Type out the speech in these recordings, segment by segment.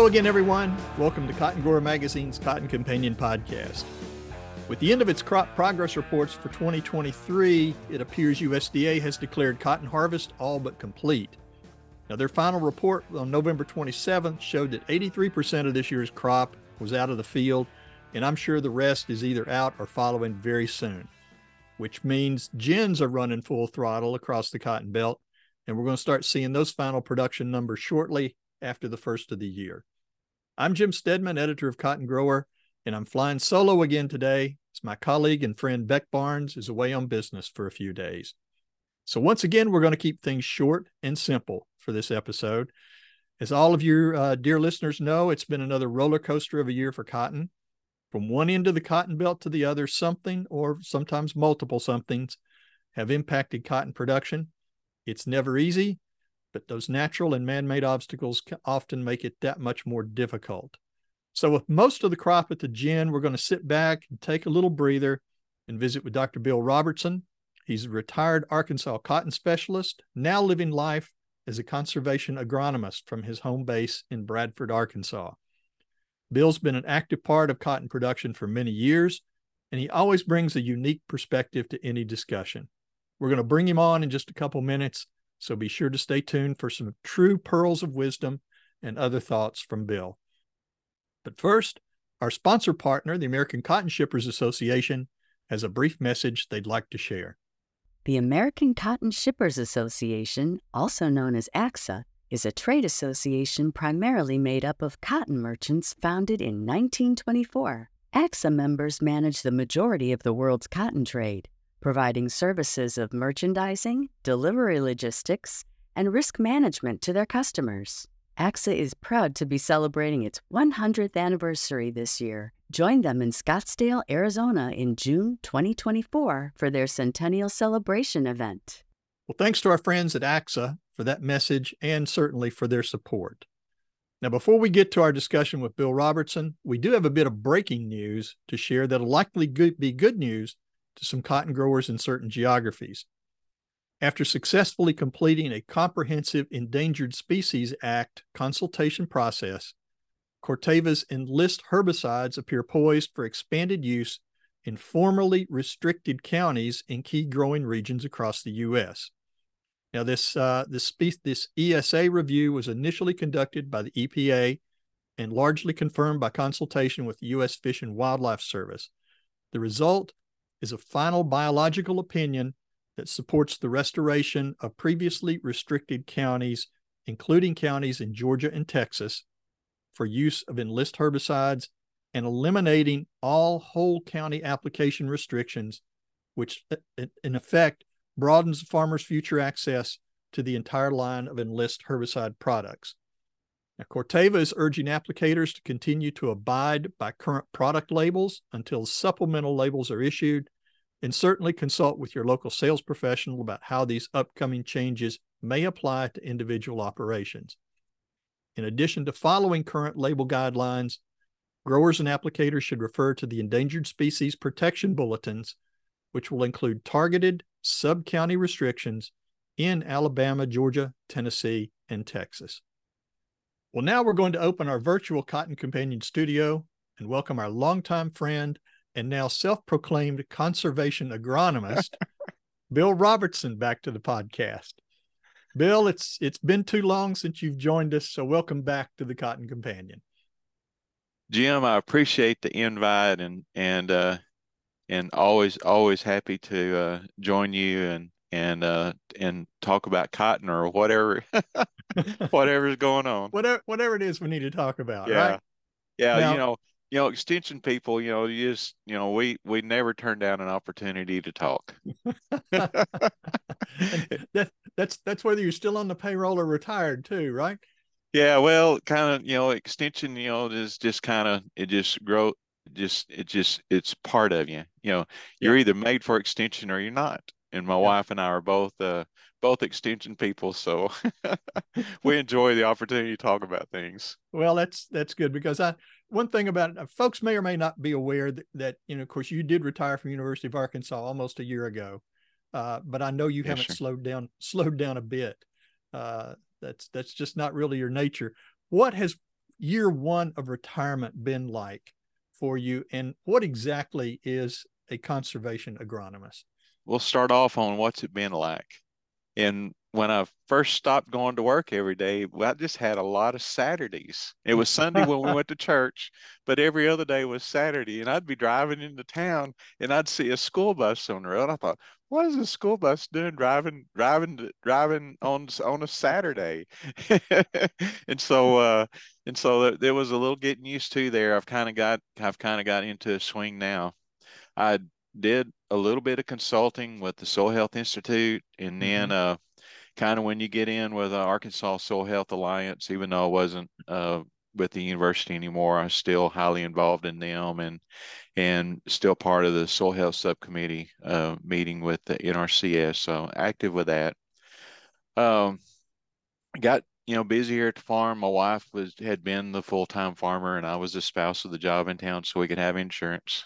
hello again, everyone. Welcome to Cotton Grower Magazine's Cotton Companion podcast. With the end of its crop progress reports for 2023, it appears USDA has declared cotton harvest all but complete. Now, their final report on November 27th showed that 83% of this year's crop was out of the field, and I'm sure the rest is either out or following very soon, which means gins are running full throttle across the cotton belt, and we're going to start seeing those final production numbers shortly after the first of the year. I'm Jim Steadman, editor of Cotton Grower, and I'm flying solo again today as my colleague and friend Beck Barnes is away on business for a few days. So, once again, we're going to keep things short and simple for this episode. As all of your uh, dear listeners know, it's been another roller coaster of a year for cotton. From one end of the cotton belt to the other, something or sometimes multiple somethings have impacted cotton production. It's never easy, but those natural and man made obstacles often make it that much more difficult. So, with most of the crop at the gin, we're going to sit back and take a little breather and visit with Dr. Bill Robertson. He's a retired Arkansas cotton specialist, now living life as a conservation agronomist from his home base in Bradford, Arkansas. Bill's been an active part of cotton production for many years, and he always brings a unique perspective to any discussion. We're going to bring him on in just a couple minutes, so be sure to stay tuned for some true pearls of wisdom and other thoughts from Bill. But first, our sponsor partner, the American Cotton Shippers Association, has a brief message they'd like to share. The American Cotton Shippers Association, also known as ACSA, is a trade association primarily made up of cotton merchants founded in 1924. ACSA members manage the majority of the world's cotton trade, providing services of merchandising, delivery logistics, and risk management to their customers. ACSA is proud to be celebrating its 100th anniversary this year. Join them in Scottsdale, Arizona in June 2024 for their centennial celebration event. Well, thanks to our friends at ACSA for that message and certainly for their support. Now, before we get to our discussion with Bill Robertson, we do have a bit of breaking news to share that'll likely be good news to some cotton growers in certain geographies. After successfully completing a comprehensive Endangered Species Act consultation process, Corteva's enlist herbicides appear poised for expanded use in formerly restricted counties in key growing regions across the U.S. Now, this uh, this, this ESA review was initially conducted by the EPA and largely confirmed by consultation with the U.S. Fish and Wildlife Service. The result is a final biological opinion that supports the restoration of previously restricted counties, including counties in Georgia and Texas, for use of enlist herbicides and eliminating all whole county application restrictions, which uh, in effect broadens the farmer's future access to the entire line of enlist herbicide products. Now, Corteva is urging applicators to continue to abide by current product labels until supplemental labels are issued and certainly consult with your local sales professional about how these upcoming changes may apply to individual operations. In addition to following current label guidelines, growers and applicators should refer to the Endangered Species Protection Bulletins, which will include targeted sub county restrictions in Alabama, Georgia, Tennessee, and Texas. Well, now we're going to open our virtual Cotton Companion studio and welcome our longtime friend and now self-proclaimed conservation agronomist, Bill Robertson, back to the podcast. Bill, it's it's been too long since you've joined us, so welcome back to the Cotton Companion. Jim, I appreciate the invite and and uh, and always always happy to uh, join you and and uh, and talk about cotton or whatever whatever's going on. Whatever whatever it is we need to talk about, yeah. right? Yeah, now, you know, you know, extension people, you know, you just, you know, we we never turn down an opportunity to talk. that, that's that's whether you're still on the payroll or retired too, right? Yeah, well, kind of, you know, extension, you know, is just kind of it just grow just it just it's part of you. You know, you're yeah. either made for extension or you're not. And my yeah. wife and I are both uh both extension people, so we enjoy the opportunity to talk about things. Well, that's that's good because I one thing about it, uh, folks may or may not be aware that, that you know, of course, you did retire from University of Arkansas almost a year ago, uh, but I know you yeah, haven't sure. slowed down slowed down a bit. Uh, that's that's just not really your nature. What has year one of retirement been like for you? And what exactly is a conservation agronomist? We'll start off on what's it been like. And when I first stopped going to work every day, well, I just had a lot of Saturdays. It was Sunday when we went to church, but every other day was Saturday. And I'd be driving into town and I'd see a school bus on the road. I thought, what is a school bus doing driving driving driving on on a Saturday? and so uh and so there was a little getting used to there. I've kind of got I've kind of got into a swing now. I did a little bit of consulting with the Soil Health Institute and then mm-hmm. uh kind of when you get in with uh, Arkansas Soil Health Alliance, even though I wasn't uh, with the university anymore, I'm still highly involved in them and and still part of the soil health subcommittee uh, meeting with the NRCS. So active with that. Um, got you know busy here at the farm. My wife was had been the full time farmer, and I was the spouse of the job in town, so we could have insurance.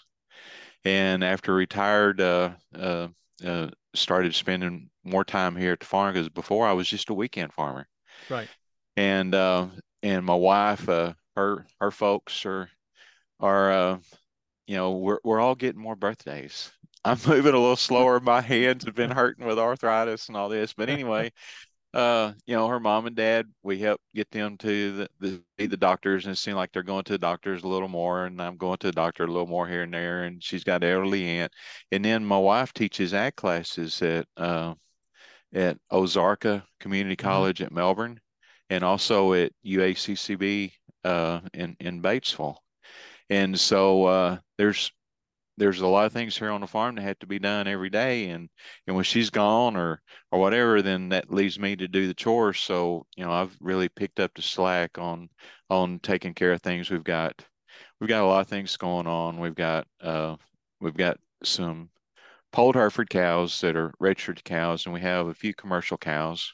And after retired, uh, uh, uh started spending more time here at the farm because before I was just a weekend farmer. Right. And uh, and my wife, uh, her her folks are are uh, you know we're we're all getting more birthdays. I'm moving a little slower. My hands have been hurting with arthritis and all this. But anyway, uh, you know, her mom and dad, we help get them to the, the, the doctors, and it seems like they're going to the doctors a little more, and I'm going to the doctor a little more here and there. And she's got an elderly aunt, and then my wife teaches ag classes at uh, at Ozarka Community mm-hmm. College mm-hmm. at Melbourne, and also at UACCB uh, in in Batesville. And so uh, there's there's a lot of things here on the farm that have to be done every day and and when she's gone or or whatever then that leaves me to do the chores. So you know i've really picked up the slack on on taking care of things. We've got we've got a lot of things going on. We've got uh we've got some polled hereford cows that are registered cows and we have a few commercial cows.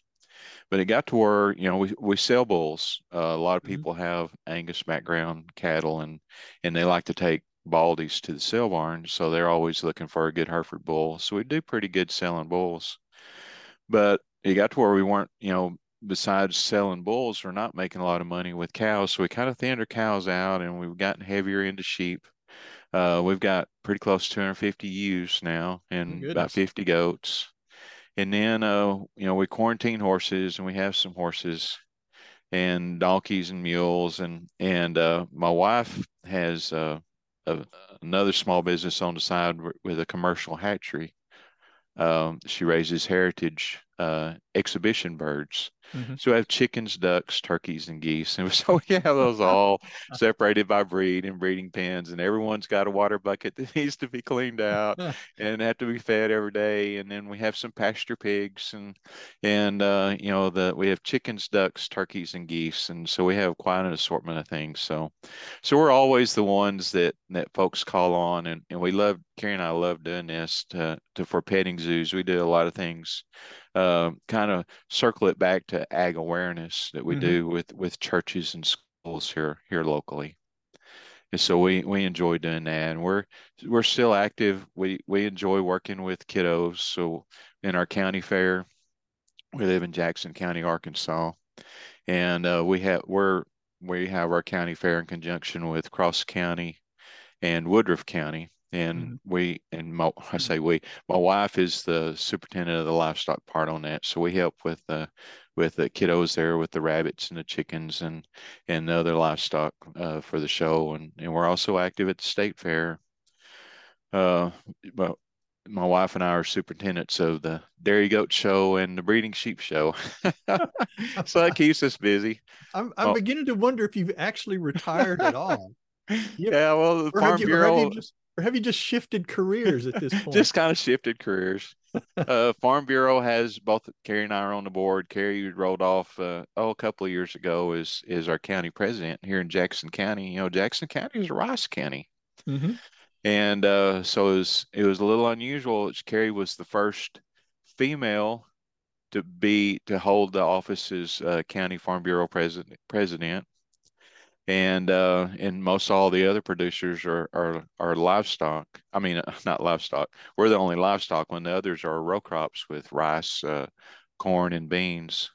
But it got to where you know we, we sell bulls. Uh, a lot of mm-hmm. people have angus background cattle and and they like to take baldies to the sale barn, so they're always looking for a good Hereford bull. So we do pretty good selling bulls. But it got to where we weren't, you know, besides selling bulls, we're not making a lot of money with cows. So we kind of thinned our cows out and we've gotten heavier into sheep. Uh, we've got pretty close to 250 ewes now and about 50 goats. And then, uh, you know, we quarantine horses and we have some horses and donkeys and mules. And, and, uh, my wife has, uh, a, another small business on the side with a commercial hatchery. Um, she raises heritage uh, exhibition birds. Mm-hmm. So I have chickens, ducks, turkeys, and geese. And so we have those all separated by breed and breeding pens. And everyone's got a water bucket that needs to be cleaned out and have to be fed every day. And then we have some pasture pigs and and uh, you know the we have chickens, ducks, turkeys, and geese. And so we have quite an assortment of things. So so we're always the ones that that folks call on, and and we love Carrie and I love doing this to, to for petting zoos. We do a lot of things uh, kind of circle it back to ag awareness that we mm-hmm. do with with churches and schools here here locally. And so we we enjoy doing that, and we're we're still active. We we enjoy working with kiddos. So in our county fair, we live in Jackson County, Arkansas, and uh, we have we're we have our county fair in conjunction with Cross County and Woodruff County, and mm-hmm. we and my, I say we my wife is the superintendent of the livestock part on that so we help with the with the kiddos there with the rabbits and the chickens and and the other livestock uh, for the show and and we're also active at the state fair uh but my wife and I are superintendents of the dairy goat show and the breeding sheep show. so that keeps us busy. I'm, I'm beginning to wonder if you've actually retired at all. yeah, well, the Farm you, Bureau. Just, or have you just shifted careers at this point? just kind of shifted careers. uh, Farm Bureau has both Carrie and I are on the board. Carrie rolled off uh, oh a couple of years ago is is our county president here in Jackson County. You know, Jackson County is a rice county, mm-hmm. and uh, so it was it was a little unusual. Carrie was the first female to be to hold the office as uh, county Farm Bureau president president and uh, and most all the other producers are are, are livestock. I mean, not livestock. We're the only livestock when the others are row crops with rice, uh, corn, and beans.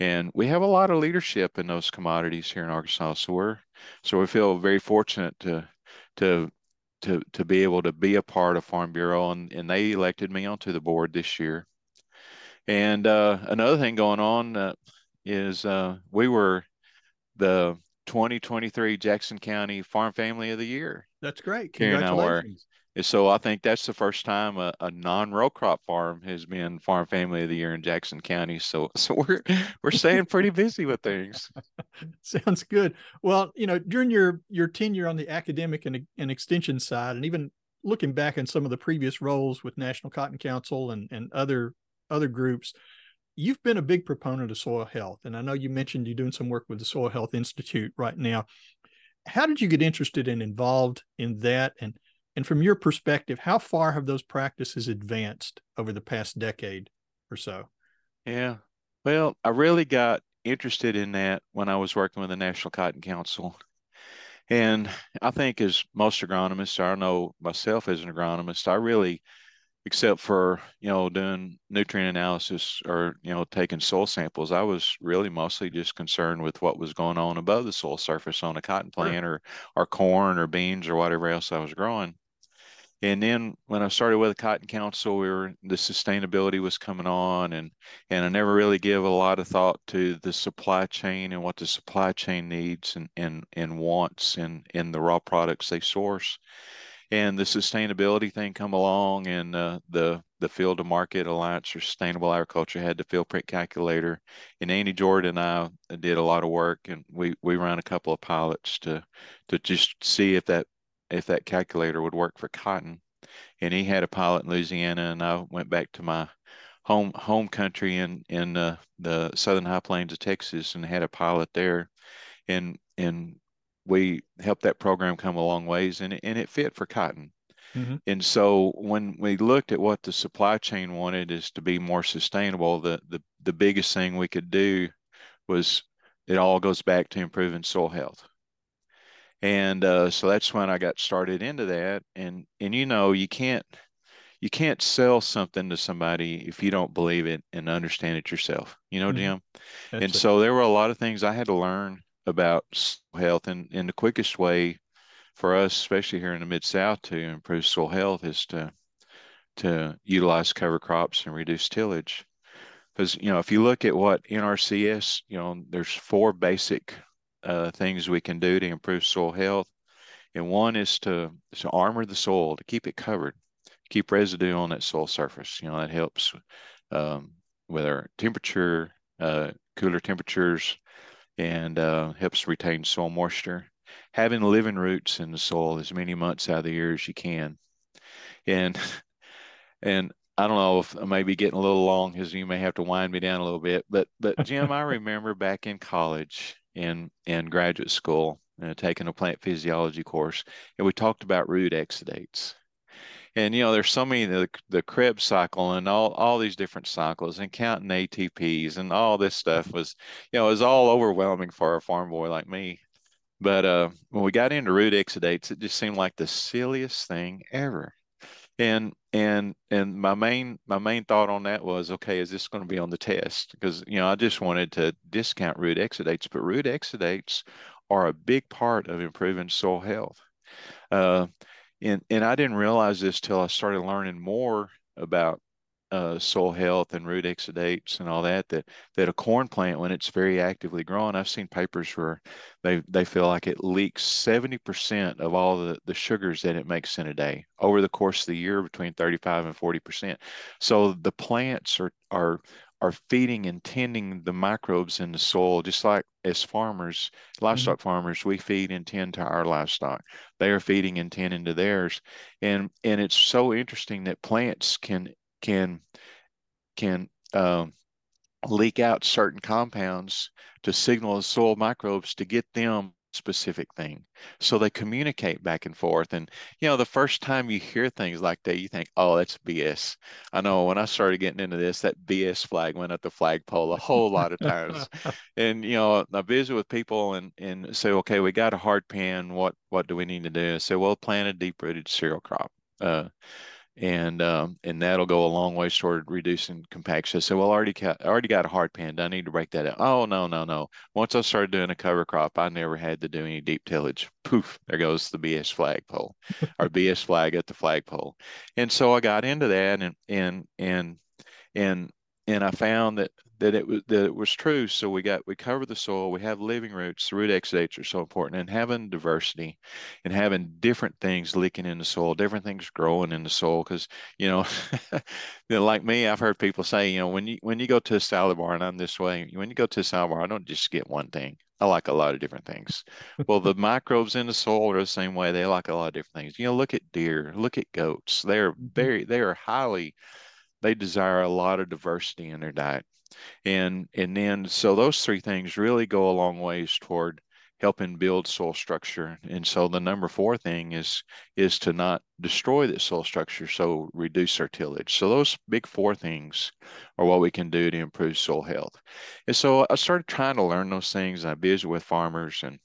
and we have a lot of leadership in those commodities here in Arkansas. So we're so we feel very fortunate to to to to be able to be a part of Farm Bureau, and and they elected me onto the board this year. And uh, another thing going on uh, is uh, we were the 2023 Jackson County Farm Family of the Year. That's great. Congratulations. And so I think that's the first time a, a non-row crop farm has been Farm Family of the Year in Jackson County. So so we're we're staying pretty busy with things. Sounds good. Well, you know, during your your tenure on the academic and, and extension side, and even looking back in some of the previous roles with National Cotton Council and and other other groups, you've been a big proponent of soil health. And I know you mentioned you're doing some work with the Soil Health Institute right now. How did you get interested and involved in that? And and from your perspective, how far have those practices advanced over the past decade or so? Yeah. Well, I really got interested in that when I was working with the National Cotton Council. And I think as most agronomists, I know myself as an agronomist, I really, except for, you know, doing nutrient analysis or, you know, taking soil samples, I was really mostly just concerned with what was going on above the soil surface on a cotton plant sure. or, or corn or beans or whatever else I was growing. And then when I started with the Cotton Council, we were the sustainability was coming on, and and I never really give a lot of thought to the supply chain and what the supply chain needs and and and wants in in the raw products they source. And the sustainability thing come along, and uh, the the Field to Market Alliance for Sustainable Agriculture had the Fieldprint Calculator, and Andy Jordan and I did a lot of work, and we we ran a couple of pilots to to just see if that if that calculator would work for cotton. And he had a pilot in Louisiana, and I went back to my home home country in in uh, the southern high plains of Texas and had a pilot there, and and we helped that program come a long ways, and it, and it fit for cotton. Mm-hmm. And so when we looked at what the supply chain wanted is to be more sustainable, the the the biggest thing we could do was it all goes back to improving soil health and uh, so that's when I got started into that. And and you know you can't you can't sell something to somebody if you don't believe it and understand it yourself. You know, mm-hmm. Jim. That's and so there were a lot of things I had to learn about soil health, and and the quickest way for us, especially here in the mid South, to improve soil health is to to utilize cover crops and reduce tillage. Because you know, if you look at what NRCS, you know, there's four basic uh, things we can do to improve soil health. And one is to, to armor the soil, to keep it covered, keep residue on that soil surface. You know, that helps um, with our temperature, uh, cooler temperatures, and uh, helps retain soil moisture. Having living roots in the soil as many months out of the year as you can. And and I don't know if I may be getting a little long because you may have to wind me down a little bit, but but Jim, I remember back in college in in graduate school, uh, taking a plant physiology course, and we talked about root exudates. And you know, there's so many the the Krebs cycle and all all these different cycles and counting ATPs and all this stuff was, you know, it was all overwhelming for a farm boy like me. But uh, when we got into root exudates, it just seemed like the silliest thing ever. And and and my main my main thought on that was okay is this going to be on the test? Because you know i just wanted to discount root exudates but root exudates are a big part of improving soil health. Uh, and and i didn't realize this till i started learning more about uh, soil health and root exudates and all that that that a corn plant when it's very actively growing i've seen papers where they they feel like it leaks 70% of all the the sugars that it makes in a day over the course of the year between 35 and 40% so the plants are are are feeding and tending the microbes in the soil just like as farmers livestock mm-hmm. farmers we feed and tend to our livestock they are feeding and tending to theirs and and it's so interesting that plants can can can um, leak out certain compounds to signal the soil microbes to get them specific thing. So they communicate back and forth and you know the first time you hear things like that you think oh that's bs i know when i started getting into this that bs flag went up the flagpole a whole lot of times. And you know i visit with people and and say okay we got a hard pan. What what do we need to do? I say well plant a deep rooted cereal crop. Uh, and um, and that'll go a long way toward reducing compaction. I said, well, I already got, I already got a hard pan. Do I need to break that out? Oh no, no, no. Once I started doing a cover crop, I never had to do any deep tillage. Poof, there goes the BS flagpole, or BS flag at the flagpole. And so I got into that, and and and and and I found that that it was that it was true. So we got we cover the soil, we have living roots. The root exudates are so important, and having diversity, and having different things leaking in the soil, different things growing in the soil. Because you know, you know, like me, I've heard people say, you know, when you when you go to a salad bar, and I'm this way, when you go to a salad bar, I don't just get one thing. I like a lot of different things. Well, the microbes in the soil are the same way. They like a lot of different things. You know, look at deer, look at goats. They're mm-hmm. very they are highly they desire a lot of diversity in their diet. And and then so those three things really go a long ways toward helping build soil structure. And so the number four thing is is to not destroy the soil structure, so reduce our tillage. So those big four things are what we can do to improve soil health. And so I started trying to learn those things. I visit with farmers and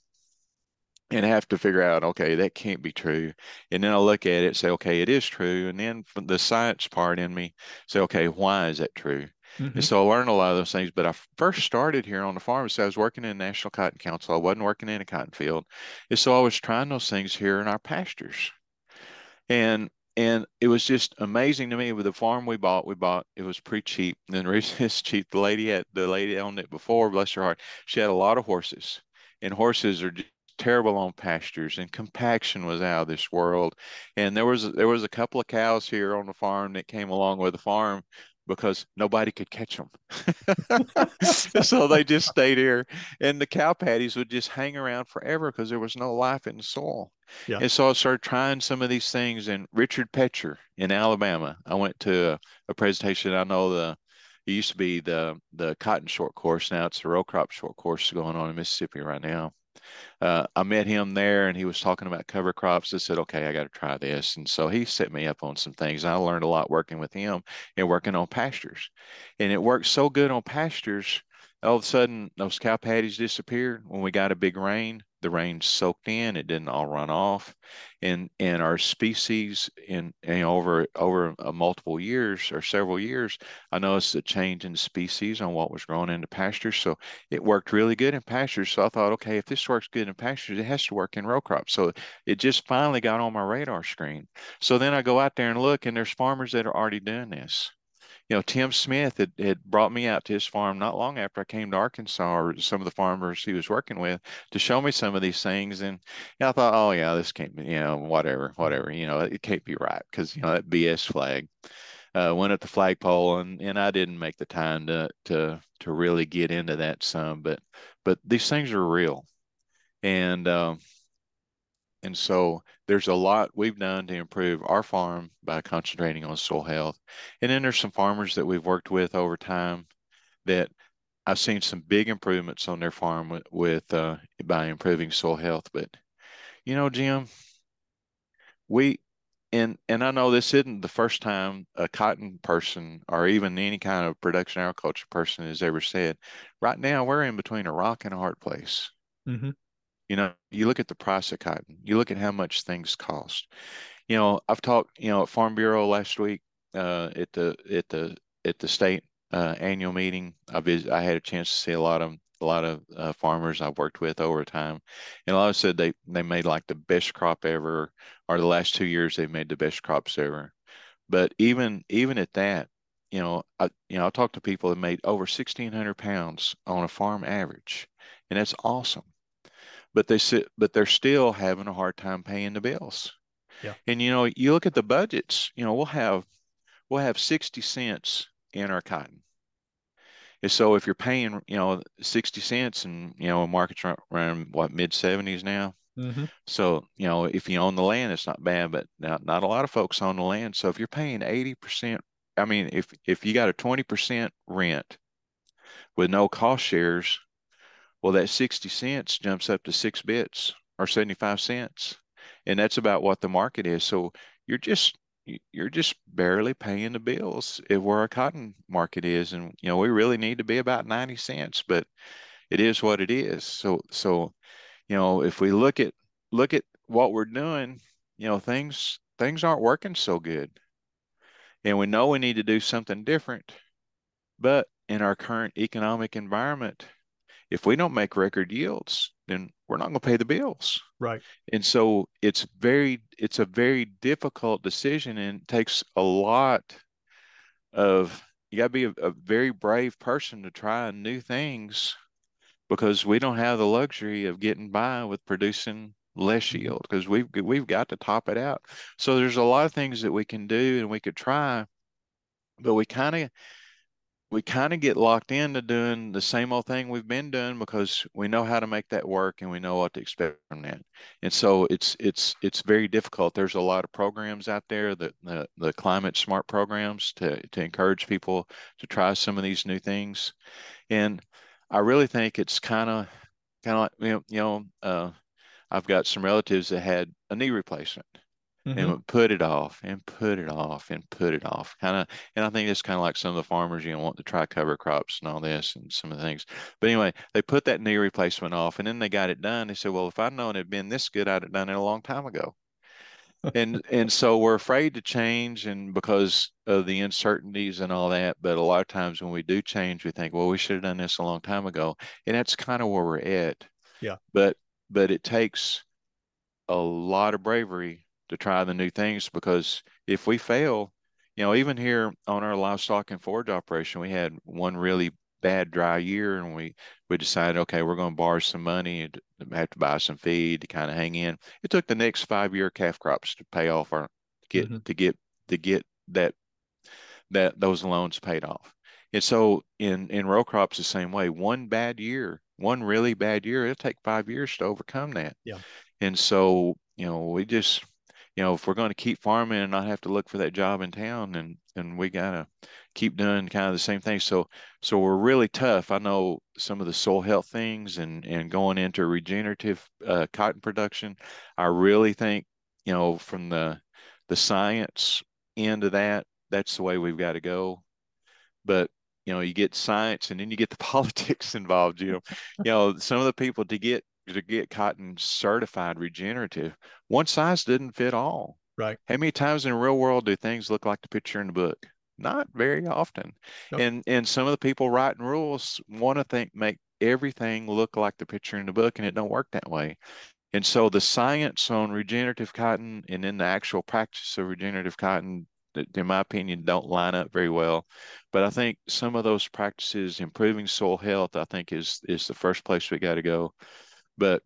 and have to figure out, okay, that can't be true. And then I'll look at it, say, okay, it is true. And then the science part in me say, okay, why is that true? Mm-hmm. And so I learned a lot of those things. But I first started here on the farm. So I was working in the National Cotton Council. I wasn't working in a cotton field. And so I was trying those things here in our pastures. And and it was just amazing to me with the farm we bought. We bought it was pretty cheap. And then it's cheap. The lady at the lady owned it before, bless her heart. She had a lot of horses, and horses are terrible on pastures and compaction was out of this world and there was there was a couple of cows here on the farm that came along with the farm because nobody could catch them so they just stayed here. And the cow patties would just hang around forever because there was no life in the soil. Yeah. and so i started trying some of these things and richard petcher in alabama. I went to a, a presentation. I know the it used to be the the cotton short course. Now it's the row crop short course going on in mississippi right now uh, I met him there and he was talking about cover crops. I said, okay, I got to try this. And so he set me up on some things. I learned a lot working with him and working on pastures. And it worked so good on pastures. All of a sudden, those cow patties disappeared when we got a big rain the rain soaked in, it didn't all run off. And and our species in you over over uh, multiple years or several years, I noticed a change in species on what was growing in the pastures. So it worked really good in pastures. So I thought, okay, if this works good in pastures, it has to work in row crops. So it just finally got on my radar screen. So then I go out there and look, and there's farmers that are already doing this you know, Tim Smith had, had brought me out to his farm not long after I came to Arkansas, or some of the farmers he was working with, to show me some of these things. And you know, I thought, oh yeah, this can't be, you know, whatever, whatever, you know, it can't be right because you know that BS flag. Uh, went at the flagpole, and and I didn't make the time to to to really get into that some, but but these things are real, and um, and so there's a lot we've done to improve our farm by concentrating on soil health. And then there's some farmers that we've worked with over time that I've seen some big improvements on their farm with, with uh, by improving soil health. But you know, Jim, we and and I know this isn't the first time a cotton person or even any kind of production agriculture person has ever said. Right now, we're in between a rock and a hard place. Mm-hmm. You know, you look at the price of cotton, you look at how much things cost. You know, I've talked, you know, at Farm Bureau last week uh, at the at the at the state uh, annual meeting. I vis- I had a chance to see a lot of a lot of uh, farmers I've worked with over time, and a lot of said they they made like the best crop ever, or the last two years they've made the best crops ever. But even even at that, you know, I you know I talked to people that made over sixteen hundred pounds on a farm average, and that's awesome but they sit, but they're still having a hard time paying the bills. Yeah. And you know, you look at the budgets. You know, we'll have we'll have sixty cents in our cotton. And so if you're paying, you know, sixty cents, and you know, markets around, around what mid seventies now. Mm-hmm. So you know, if you own the land, it's not bad, but not not a lot of folks own the land. So if you're paying eighty percent, I mean, if if you got a twenty percent rent with no cost shares, well, that 60 cents jumps up to six bits or 75 cents. And that's about what the market is. So you're just you're just barely paying the bills if where our cotton market is. And you know, we really need to be about 90 cents, but it is what it is. So so, you know, if we look at look at what we're doing, you know, things things aren't working so good. and we know we need to do something different. But in our current economic environment, if we don't make record yields, then we're not going to pay the bills. Right. And so it's very it's a very difficult decision and takes a lot of you got to be a, a, very brave person to try new things because we don't have the luxury of getting by with producing less mm-hmm. yield because we've we've got to top it out. So there's a lot of things that we can do and we could try, but we kind of we kind of get locked into doing the same old thing we've been doing because we know how to make that work and we know what to expect from that. And so it's it's it's very difficult. There's a lot of programs out there that the, the climate smart programs to to encourage people to try some of these new things. And I really think it's kind of kind of like you know, you know uh, I've got some relatives that had a knee replacement mm-hmm. and put it off and put it off and put it off. Kind of, and I think it's kind of like some of the farmers, you know, want to try cover crops and all this and some of the things. But anyway, they put that knee replacement off and then they got it done. They said, well, if I'd known it had been this good, I'd have done it a long time ago. and and so we're afraid to change and because of the uncertainties and all that but a lot of times when we do change we think well we should have done this a long time ago and that's kind of where we're at yeah but but it takes a lot of bravery to try the new things because if we fail, you know, even here on our livestock and forage operation, we had one really bad dry year and we we decided okay we're going to borrow some money and have to buy some feed to kind of hang in. It took the next five year calf crops to pay off our to get mm-hmm. to get to get that that those loans paid off. And so in in row crops the same way. One bad year one really bad year it'll take five years to overcome that. Yeah. And so you know we just you know, if we're going to keep farming and not have to look for that job in town, and and we gotta keep doing kind of the same thing. So so we're really tough. I know some of the soil health things and and going into regenerative uh, cotton production. I really think you know from the the science end of that, that's the way we've got to go. But you know, you get science and then you get the politics involved. You know, you know, some of the people to get to get cotton certified regenerative, one size didn't fit all. Right. How many times in the real world do things look like the picture in the book? Not very often. Nope. And and some of the people writing rules want to think make everything look like the picture in the book, and it don't work that way. And so the science on regenerative cotton and then the actual practice of regenerative cotton, in my opinion, don't line up very well. But I think some of those practices, improving soil health, I think is is the first place we got to go. But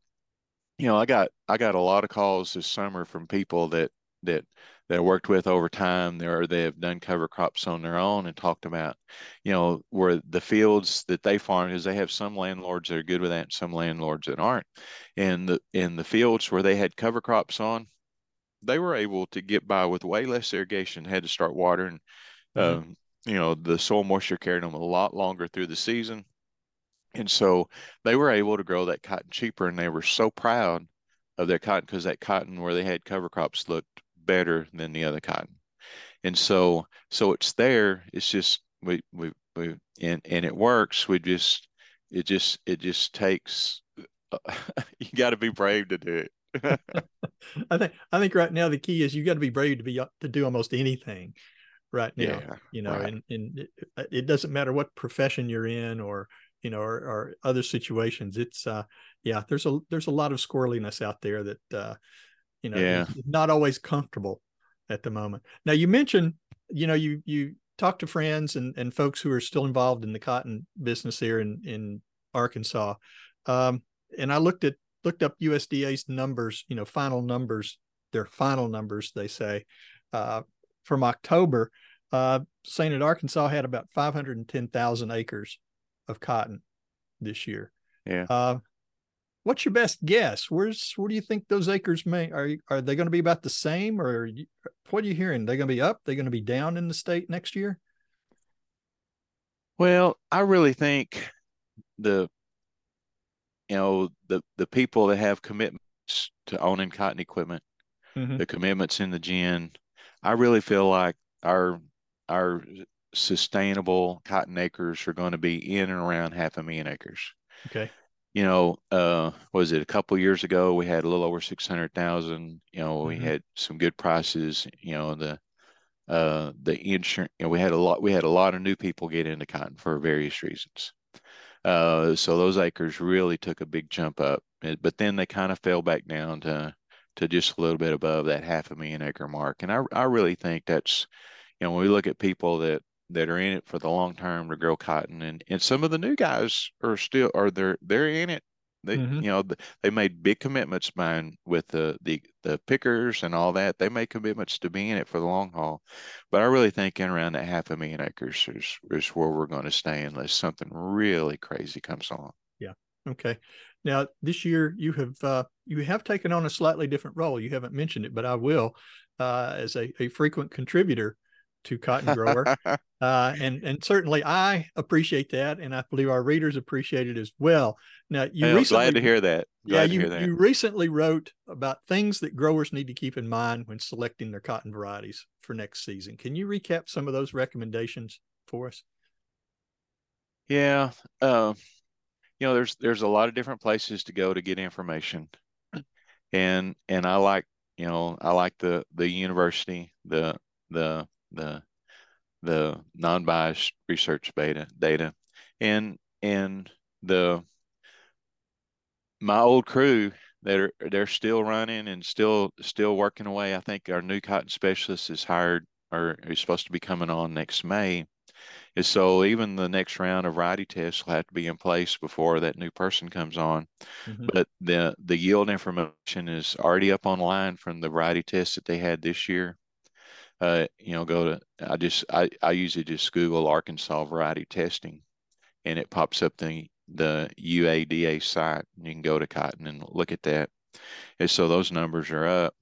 you know, I got I got a lot of calls this summer from people that that that I worked with over time or they have done cover crops on their own and talked about, you know, where the fields that they farm is they have some landlords that are good with that and some landlords that aren't. And the in the fields where they had cover crops on, they were able to get by with way less irrigation, had to start watering. Mm-hmm. Um, you know, the soil moisture carried them a lot longer through the season. And so they were able to grow that cotton cheaper and they were so proud of their cotton because that cotton where they had cover crops looked better than the other cotton. And so so it's there. It's just we we we and and it works. We just it just it just takes uh, you got to be brave to do it. I think I think right now the key is you got to be brave to be to do almost anything right now. Yeah, you know, right. and and it, it, doesn't matter what profession you're in or you know, or, or other situations. It's uh, yeah, there's a there's a lot of squirreliness out there that uh, you know, yeah. not always comfortable at the moment. Now you mentioned, you know, you you talk to friends and and folks who are still involved in the cotton business here in in Arkansas, um, and I looked at looked up USDA's numbers, you know, final numbers, their final numbers, they say, uh, from October, uh, saying that Arkansas had about 510,000 acres of cotton this year. Yeah. Uh, what's your best guess? Where's where do you think those acres may are are they going to be about the same or you, what are you hearing? They're going to be up? They're going to be down in the state next year? Well, I really think the you know the the people that have commitments to owning cotton equipment, mm-hmm. the commitments in the gin, I really feel like our our sustainable cotton acres are going to be in and around half a million acres. Okay. You know, uh, was it a couple years ago? We had a little over six hundred thousand. You know, mm-hmm. we had some good prices. You know, the uh, the insurance. You know, we had a lot. We had a lot of new people get into cotton for various reasons. Uh, so those acres really took a big jump up, but then they kind of fell back down to to just a little bit above that half a million acre mark. And I I really think that's you know when we look at people that that are in it for the long term to grow cotton. And and some of the new guys are still are they're they're in it. They mm-hmm. you know they made big commitments buying with the, the the pickers and all that. They made commitments to be in it for the long haul. But i really think in around that half a million acres is, is where we're going to stay unless something really crazy comes along. Yeah. Okay. Now this year you have uh, you have taken on a slightly different role. You haven't mentioned it but i will uh, as a, a frequent contributor to Cotton Grower. uh, and and certainly I appreciate that, and I believe our readers appreciate it as well. Now you I'm recently, glad to hear that. Glad yeah, you, that. you recently wrote about things that growers need to keep in mind when selecting their cotton varieties for next season. Can you recap some of those recommendations for us? Yeah, uh, you know, there's there's a lot of different places to go to get information, and and I like you know I like the the university the the the the non-biased research beta data and and the my old crew that are they're still running and still still working away. I think our new cotton specialist is hired or is supposed to be coming on next May. And so even the next round of variety tests will have to be in place before that new person comes on. Mm-hmm. But the the yield information is already up online from the variety tests that they had this year uh, you know, go to, I just, I, I usually just Google Arkansas variety testing and it pops up the, the UADA site. And you can go to cotton and look at that. And so those numbers are up.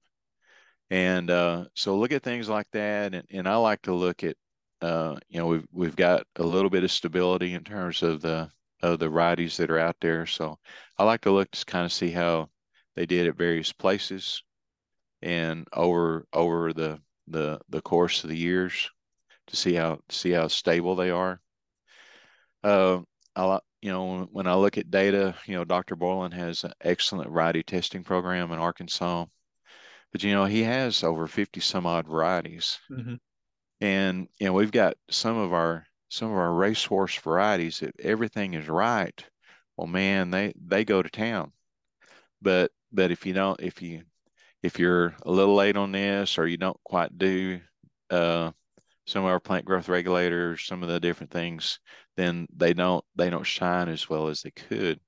And uh, so look at things like that. And, and I like to look at, uh, you know, we've, we've got a little bit of stability in terms of the, of the varieties that are out there. So I like to look to kind of see how they did at various places and over, over the the the course of the years to see how see how stable they are. Uh, I you know when I look at data, you know Dr. Bourland has an excellent variety testing program in Arkansas, but you know he has over fifty some odd varieties, mm-hmm. and you know we've got some of our some of our racehorse varieties. If everything is right, well, man, they they go to town. But but if you don't, if you if you're a little late on this or you don't quite do uh, some of our plant growth regulators, some of the different things, then they don't they don't shine as well as they could.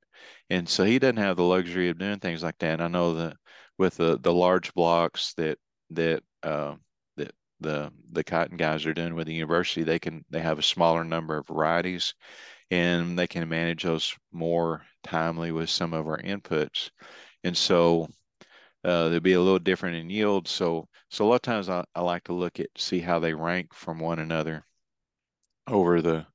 And so he doesn't have the luxury of doing things like that. And I know that with the the large blocks that that uh, that the the cotton guys are doing with the university, they can they have a smaller number of varieties, and they can manage those more timely with some of our inputs. And so uh, they'll be a little different in yield. So, so a lot of times I, I like to look at see how they rank from one another over the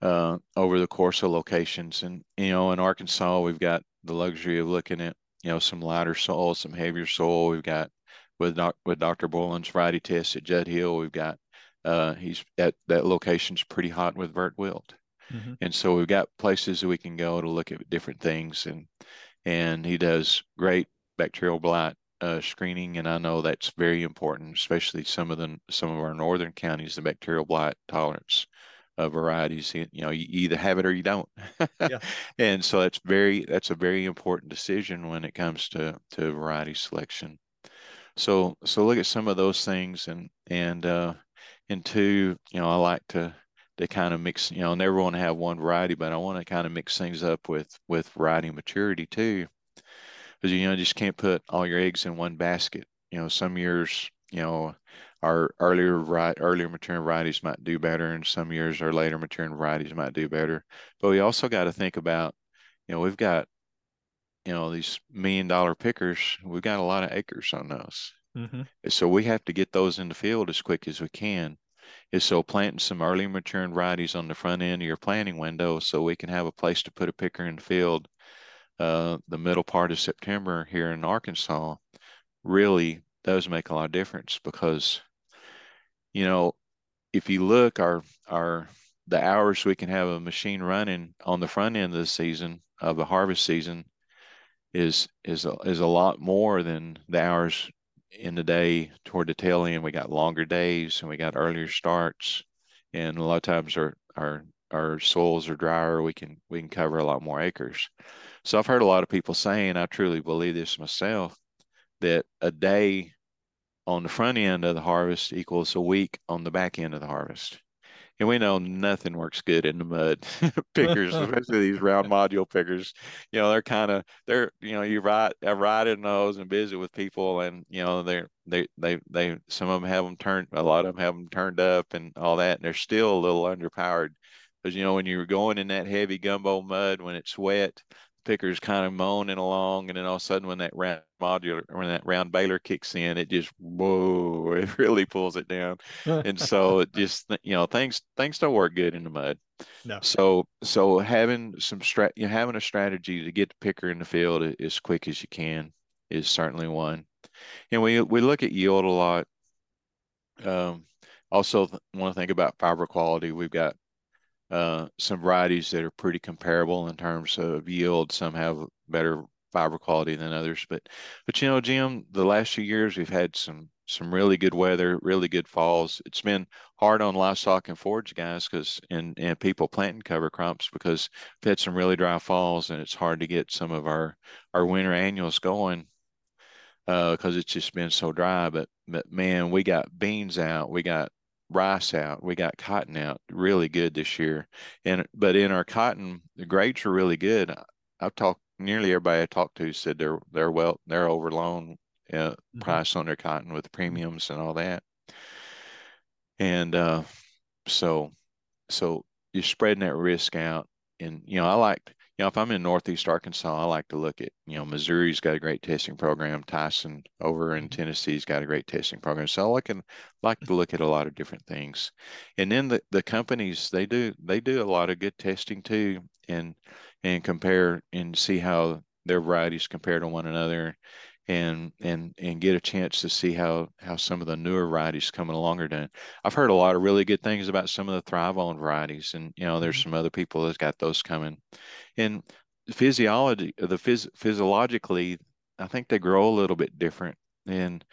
uh, over the course of locations. And you know, in Arkansas, we've got the luxury of looking at you know some lighter soil, some heavier soil. We've got with doc, with Dr. Bourland's variety test at Judd Hill, we've got uh, he's at that location's pretty hot with vert wilt. Mm-hmm. And so we've got places that we can go to look at different things and and he does great bacterial blight uh, screening, and I know that's very important, especially some of the some of our northern counties, the bacterial blight tolerance of varieties. You know, you either have it or you don't. yeah. And so that's very that's a very important decision when it comes to to variety selection. So so look at some of those things, and and uh, and two, you know, I like to to kind of mix. You know, never want to have one variety, but I want to kind of mix things up with with variety maturity too because you know just can't put all your eggs in one basket. You know, some years, you know, our earlier right earlier maturing varieties might do better, and some years our later maturing varieties might do better. But we also got to think about, you know, we've got, you know, these million dollar pickers. We've got a lot of acres on those, mm-hmm. so we have to get those in the field as quick as we can. Is so planting some early maturing varieties on the front end of your planting window, so we can have a place to put a picker in the field uh, the middle part of September here in Arkansas really does make a lot of difference because, you know, if you look, our our the hours we can have a machine running on the front end of the season of the harvest season is is a, is a lot more than the hours in the day toward the tail end, we got longer days and we got earlier starts. And a lot of times our, our, our soils are drier. We can, we can cover a lot more acres. So I've heard a lot of people saying, I truly believe this myself, that a day on the front end of the harvest equals a week on the back end of the harvest. And we know nothing works good in the mud pickers especially these round module pickers. You know they're kind of they're you know you ride i ride in those and visit with people and you know they're they they they some of them have them turned a lot of them have them turned up and all that and they're still a little underpowered. Because you know when you're going in that heavy gumbo mud when it's wet picker's kind of moaning along, and then all of a sudden, when that round modular, when that round baler kicks in, it just whoa, it really pulls it down, and so it just you know things things don't work good in the mud. No. So so having some strat, you know, having a strategy to get the picker in the field as quick as you can is certainly one. And we we look at yield a lot. Um, also want to think about fiber quality. We've got uh, some varieties that are pretty comparable in terms of yield. Some have better fiber quality than others, but but you know, Jim, the last few years we've had some some really good weather, really good falls. It's been hard on livestock and forage guys because and and people planting cover crops because we've had some really dry falls and it's hard to get some of our our winter annuals going because uh, it's just been so dry. But but man, we got beans out, we got rice out. We got cotton out really good this year. And but in our cotton, the grades are really good. I've talked nearly everybody I talked to said they're they're well they're overloan uh, mm-hmm. price on their cotton with premiums and all that. And uh, so so you're spreading that risk out. And you know, I liked you know, if I'm in Northeast Arkansas, I like to look at, you know, Missouri's got a great testing program. Tyson over in mm-hmm. Tennessee's got a great testing program. So I can like to look at a lot of different things. And then the, the companies, they do they do a lot of good testing too and and compare and see how their varieties compare to one another and and and get a chance to see how how some of the newer varieties coming along are doing. I've heard a lot of really good things about some of the ThryvOn varieties, and you know, there's mm-hmm. some other people that's got those coming. And physiology, the phys- physiologically, I think they grow a little bit different, and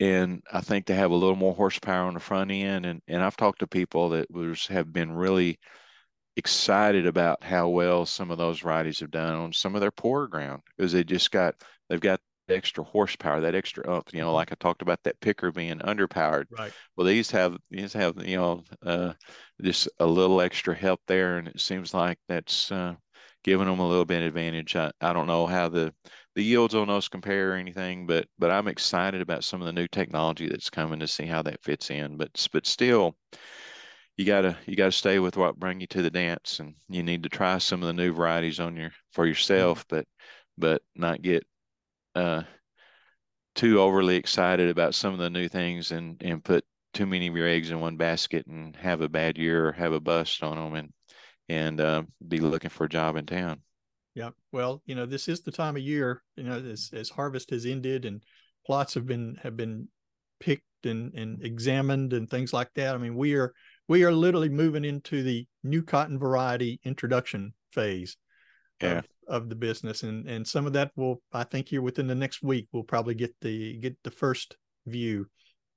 and I think they have a little more horsepower on the front end. And and I've talked to people that was have been really excited about how well some of those varieties have done on some of their poorer ground because they just got they've got extra horsepower, that extra up. You know, mm-hmm. like I talked about that picker being underpowered. Right. Well, these have these have you know uh, just a little extra help there, and it seems like that's uh, giving them a little bit of advantage. I, I don't know how the the yields on those compare or anything, but but I'm excited about some of the new technology that's coming to see how that fits in. But but still. You gotta you gotta stay with what bring you to the dance, and you need to try some of the new varieties on your for yourself, mm-hmm. but but not get uh, too overly excited about some of the new things and and put too many of your eggs in one basket and have a bad year or have a bust on them and and uh, be looking for a job in town. Yeah, well, you know, this is the time of year. You know, as as harvest has ended and plots have been have been picked and and examined and things like that. I mean, we are we are literally moving into the new cotton variety introduction phase yeah. of, of the business and and some of that will i think here within the next week we'll probably get the get the first view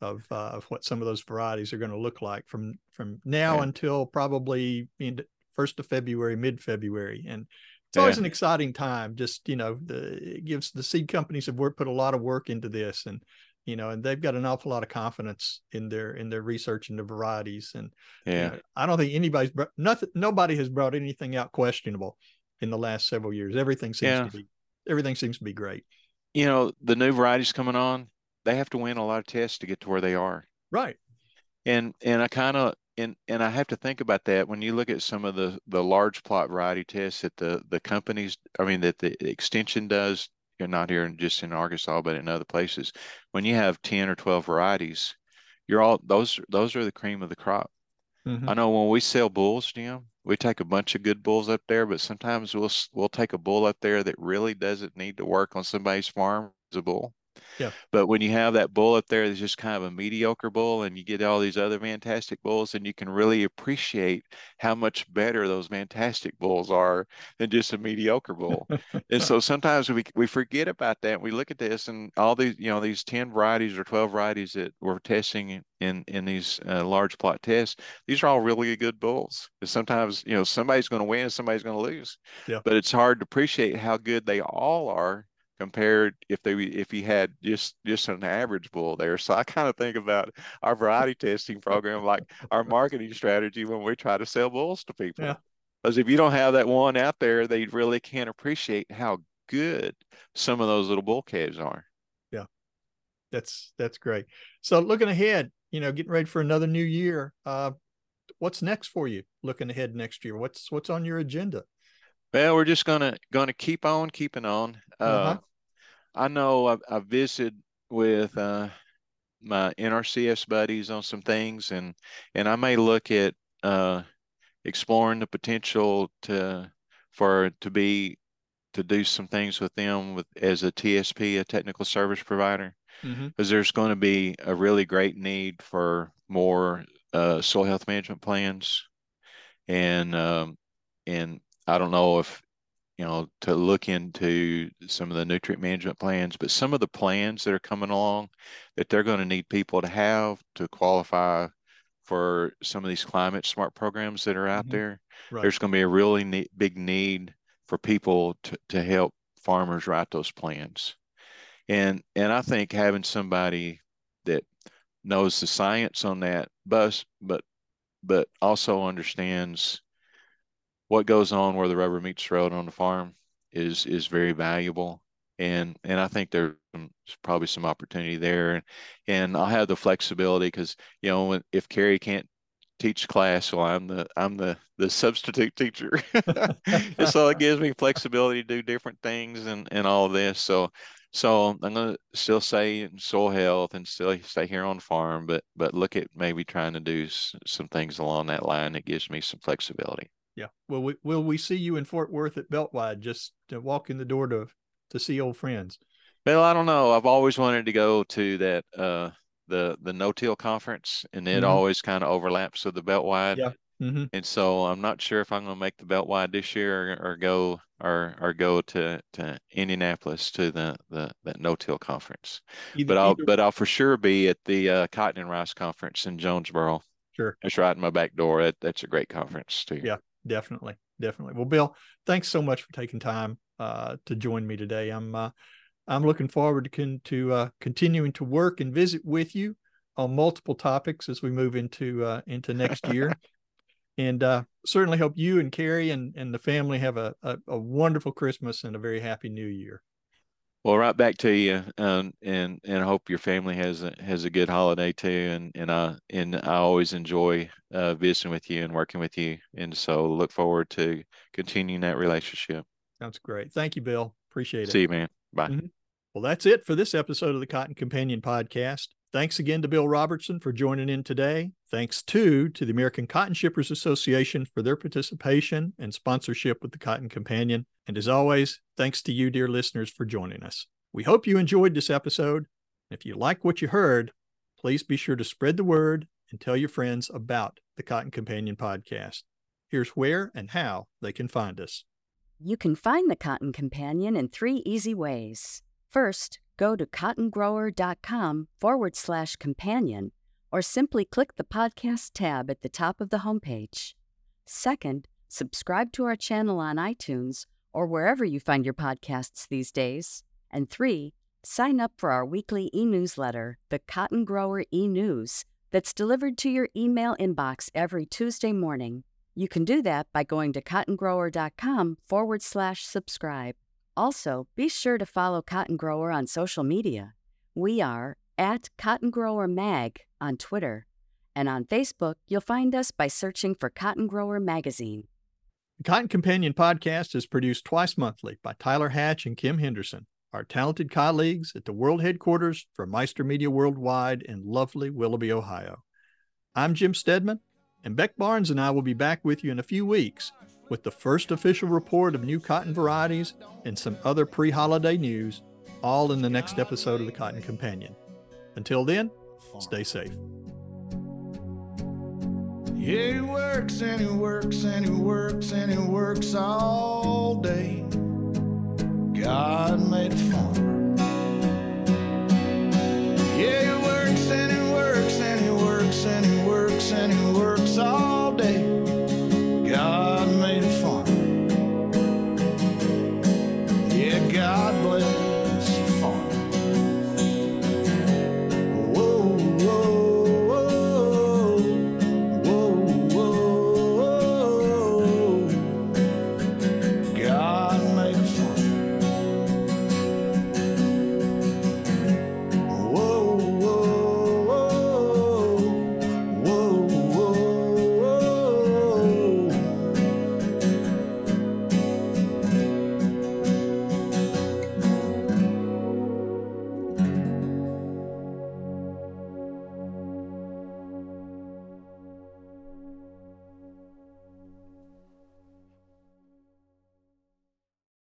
of uh, of what some of those varieties are going to look like from from now yeah. until probably in first of february mid february and it's always an exciting time just you know the it gives the seed companies have worked put a lot of work into this and you know and they've got an awful lot of confidence in their in their research into varieties. And yeah. you know, i don't think anybody's nothing nobody has brought anything out questionable in the last several years. Everything seems yeah. to be everything seems to be great. You know, the new varieties coming on, they have to win a lot of tests to get to where they are. Right. And and I kind of and and I have to think about that when you look at some of the the large plot variety tests that the the companies, I mean that the extension does. You're not here in, just in Arkansas, but in other places. When you have ten or twelve varieties, you're all those those are the cream of the crop. Mm-hmm. I know when we sell bulls, Jim, we take a bunch of good bulls up there, but sometimes we'll we'll take a bull up there that really doesn't need to work on somebody's farm as a bull, Yeah. But when you have that bull up there that's just kind of a mediocre bull and you get all these other fantastic bulls, and you can really appreciate how much better those fantastic bulls are than just a mediocre bull. and so sometimes we, we forget about that. We look at this and all these, you know, these 10 varieties or 12 varieties that we're testing in, in these uh, large plot tests, these are all really good bulls. Sometimes, you know, somebody's going to win, somebody's going to lose. Yeah. But it's hard to appreciate how good they all are compared if they if you had just just an average bull there. So I kind of think about our variety testing program like our marketing strategy when we try to sell bulls to people. Yeah. Because if you don't have that one out there, they really can't appreciate how good some of those little bull calves are. Yeah. That's that's great. So looking ahead, you know, getting ready for another new year. Uh what's next for you looking ahead next year? What's what's on your agenda? Well, we're just gonna gonna keep on keeping on. Uh, Uh-huh. I know I, I visited with uh, my NRCS buddies on some things, and and I may look at uh, exploring the potential to for to be to do some things with them with as a TSP, a technical service provider, Mm-hmm. because there's going to be a really great need for more uh, soil health management plans, and um, and I don't know if you know to look into some of the nutrient management plans, but some of the plans that are coming along that they're going to need people to have to qualify for some of these climate smart programs that are out Mhm. there. Right. There's going to be a really ne- big need for people to, to help farmers write those plans. And and I think having somebody that knows the science on that, but but but also understands what goes on where the rubber meets the road on the farm is is very valuable. And and I think there's probably some opportunity there. And I'll have the flexibility because you know if Carrie can't teach class, well I'm the I'm the the substitute teacher. and so it gives me flexibility to do different things and and all this. So so I'm gonna still say soil health and still stay here on farm, but but look at maybe trying to do some things along that line that gives me some flexibility. Yeah. Well, we, will we see you in Fort Worth at Beltwide just to walk in the door to to see old friends? Well, I don't know. I've always wanted to go to that uh the the no-till conference, and it Mhm. always kind of overlaps with the Beltwide. Yeah. Mm-hmm. And so I'm not sure if I'm going to make the Beltwide this year or, or go or or go to to Indianapolis to the the that no-till conference. But I'll but I'll for sure be at the uh, Cotton and Rice conference in Jonesboro. Sure. It's right in my back door. That, that's a great conference too. Yeah. Definitely, definitely. Well, Bill, thanks so much for taking time uh, to join me today. I'm uh, I'm looking forward to con- to uh, continuing to work and visit with you on multiple topics as we move into uh, into next year. and uh, certainly hope you and Carrie and, and the family have a, a, a wonderful Christmas and a very happy New Year. Well, right back to you, um, and and I hope your family has a, has a good holiday too. And and I and I always enjoy uh, visiting with you and working with you, and so look forward to continuing that relationship. Sounds great. Thank you, Bill. Appreciate it. See you, man. Bye. Mhm. Well, that's it for this episode of the Cotton Companion podcast. Thanks again to Bill Robertson for joining in today. Thanks too to the American Cotton Shippers Association for their participation and sponsorship with the Cotton Companion. And as always, thanks to you, dear listeners, for joining us. We hope you enjoyed this episode. If you like what you heard, please be sure to spread the word and tell your friends about the Cotton Companion podcast. Here's where and how they can find us. You can find the Cotton Companion in three easy ways. First, go to cottongrower.com forward slash companion or simply click the podcast tab at the top of the homepage. Second, subscribe to our channel on iTunes or wherever you find your podcasts these days. And three, sign up for our weekly e newsletter, the Cotton Grower e News, that's delivered to your email inbox every Tuesday morning. You can do that by going to cottongrower.com forward slash subscribe. Also, be sure to follow Cotton Grower on social media. We are at Cotton Grower Mag on Twitter. And on Facebook, you'll find us by searching for Cotton Grower Magazine. The Cotton Companion podcast is produced twice monthly by Tyler Hatch and Kim Henderson, our talented colleagues at the world headquarters for Meister Media Worldwide in lovely Willoughby, Ohio. I'm Jim Steadman, and Beck Barnes and I will be back with you in a few weeks with the first official report of new cotton varieties and some other pre holiday news, all in the next episode of the Cotton Companion. Until then, stay safe. Yeah, he works and he works and he works and he works all day. God made a farmer. Yeah, he works and he works and he works and he works and he works.